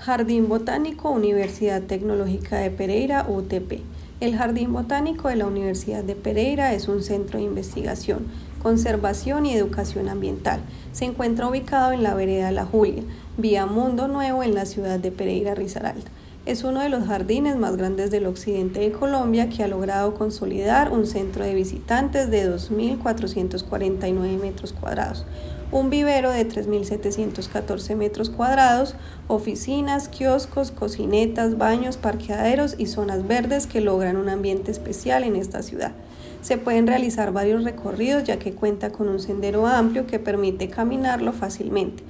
Jardín Botánico Universidad Tecnológica de Pereira, UTP. El Jardín Botánico de la Universidad de Pereira es un centro de investigación, conservación y educación ambiental. Se encuentra ubicado en la vereda La Julia, vía Mundo Nuevo en la ciudad de Pereira, Risaralda. Es uno de los jardines más grandes del occidente de Colombia que ha logrado consolidar un centro de visitantes de 2.449 metros cuadrados, un vivero de 3.714 metros cuadrados, oficinas, kioscos, cocinetas, baños, parqueaderos y zonas verdes que logran un ambiente especial en esta ciudad. Se pueden realizar varios recorridos ya que cuenta con un sendero amplio que permite caminarlo fácilmente.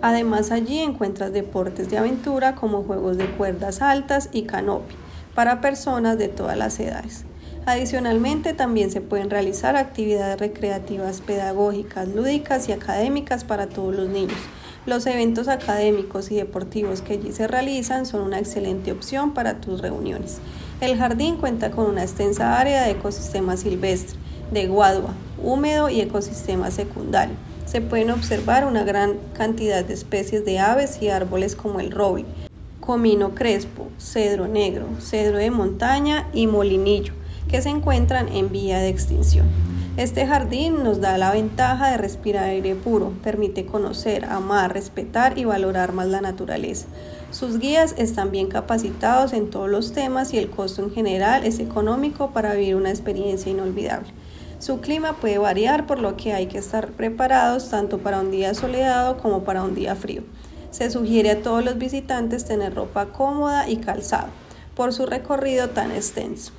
Además allí encuentras deportes de aventura como juegos de cuerdas altas y canopy para personas de todas las edades. Adicionalmente también se pueden realizar actividades recreativas pedagógicas, lúdicas y académicas para todos los niños. Los eventos académicos y deportivos que allí se realizan son una excelente opción para tus reuniones. El jardín cuenta con una extensa área de ecosistema silvestre, de guadua, húmedo y ecosistema secundario se pueden observar una gran cantidad de especies de aves y árboles como el roble, comino crespo, cedro negro, cedro de montaña y molinillo, que se encuentran en vía de extinción. Este jardín nos da la ventaja de respirar aire puro, permite conocer, amar, respetar y valorar más la naturaleza. Sus guías están bien capacitados en todos los temas y el costo en general es económico para vivir una experiencia inolvidable. Su clima puede variar por lo que hay que estar preparados tanto para un día soleado como para un día frío. Se sugiere a todos los visitantes tener ropa cómoda y calzado por su recorrido tan extenso.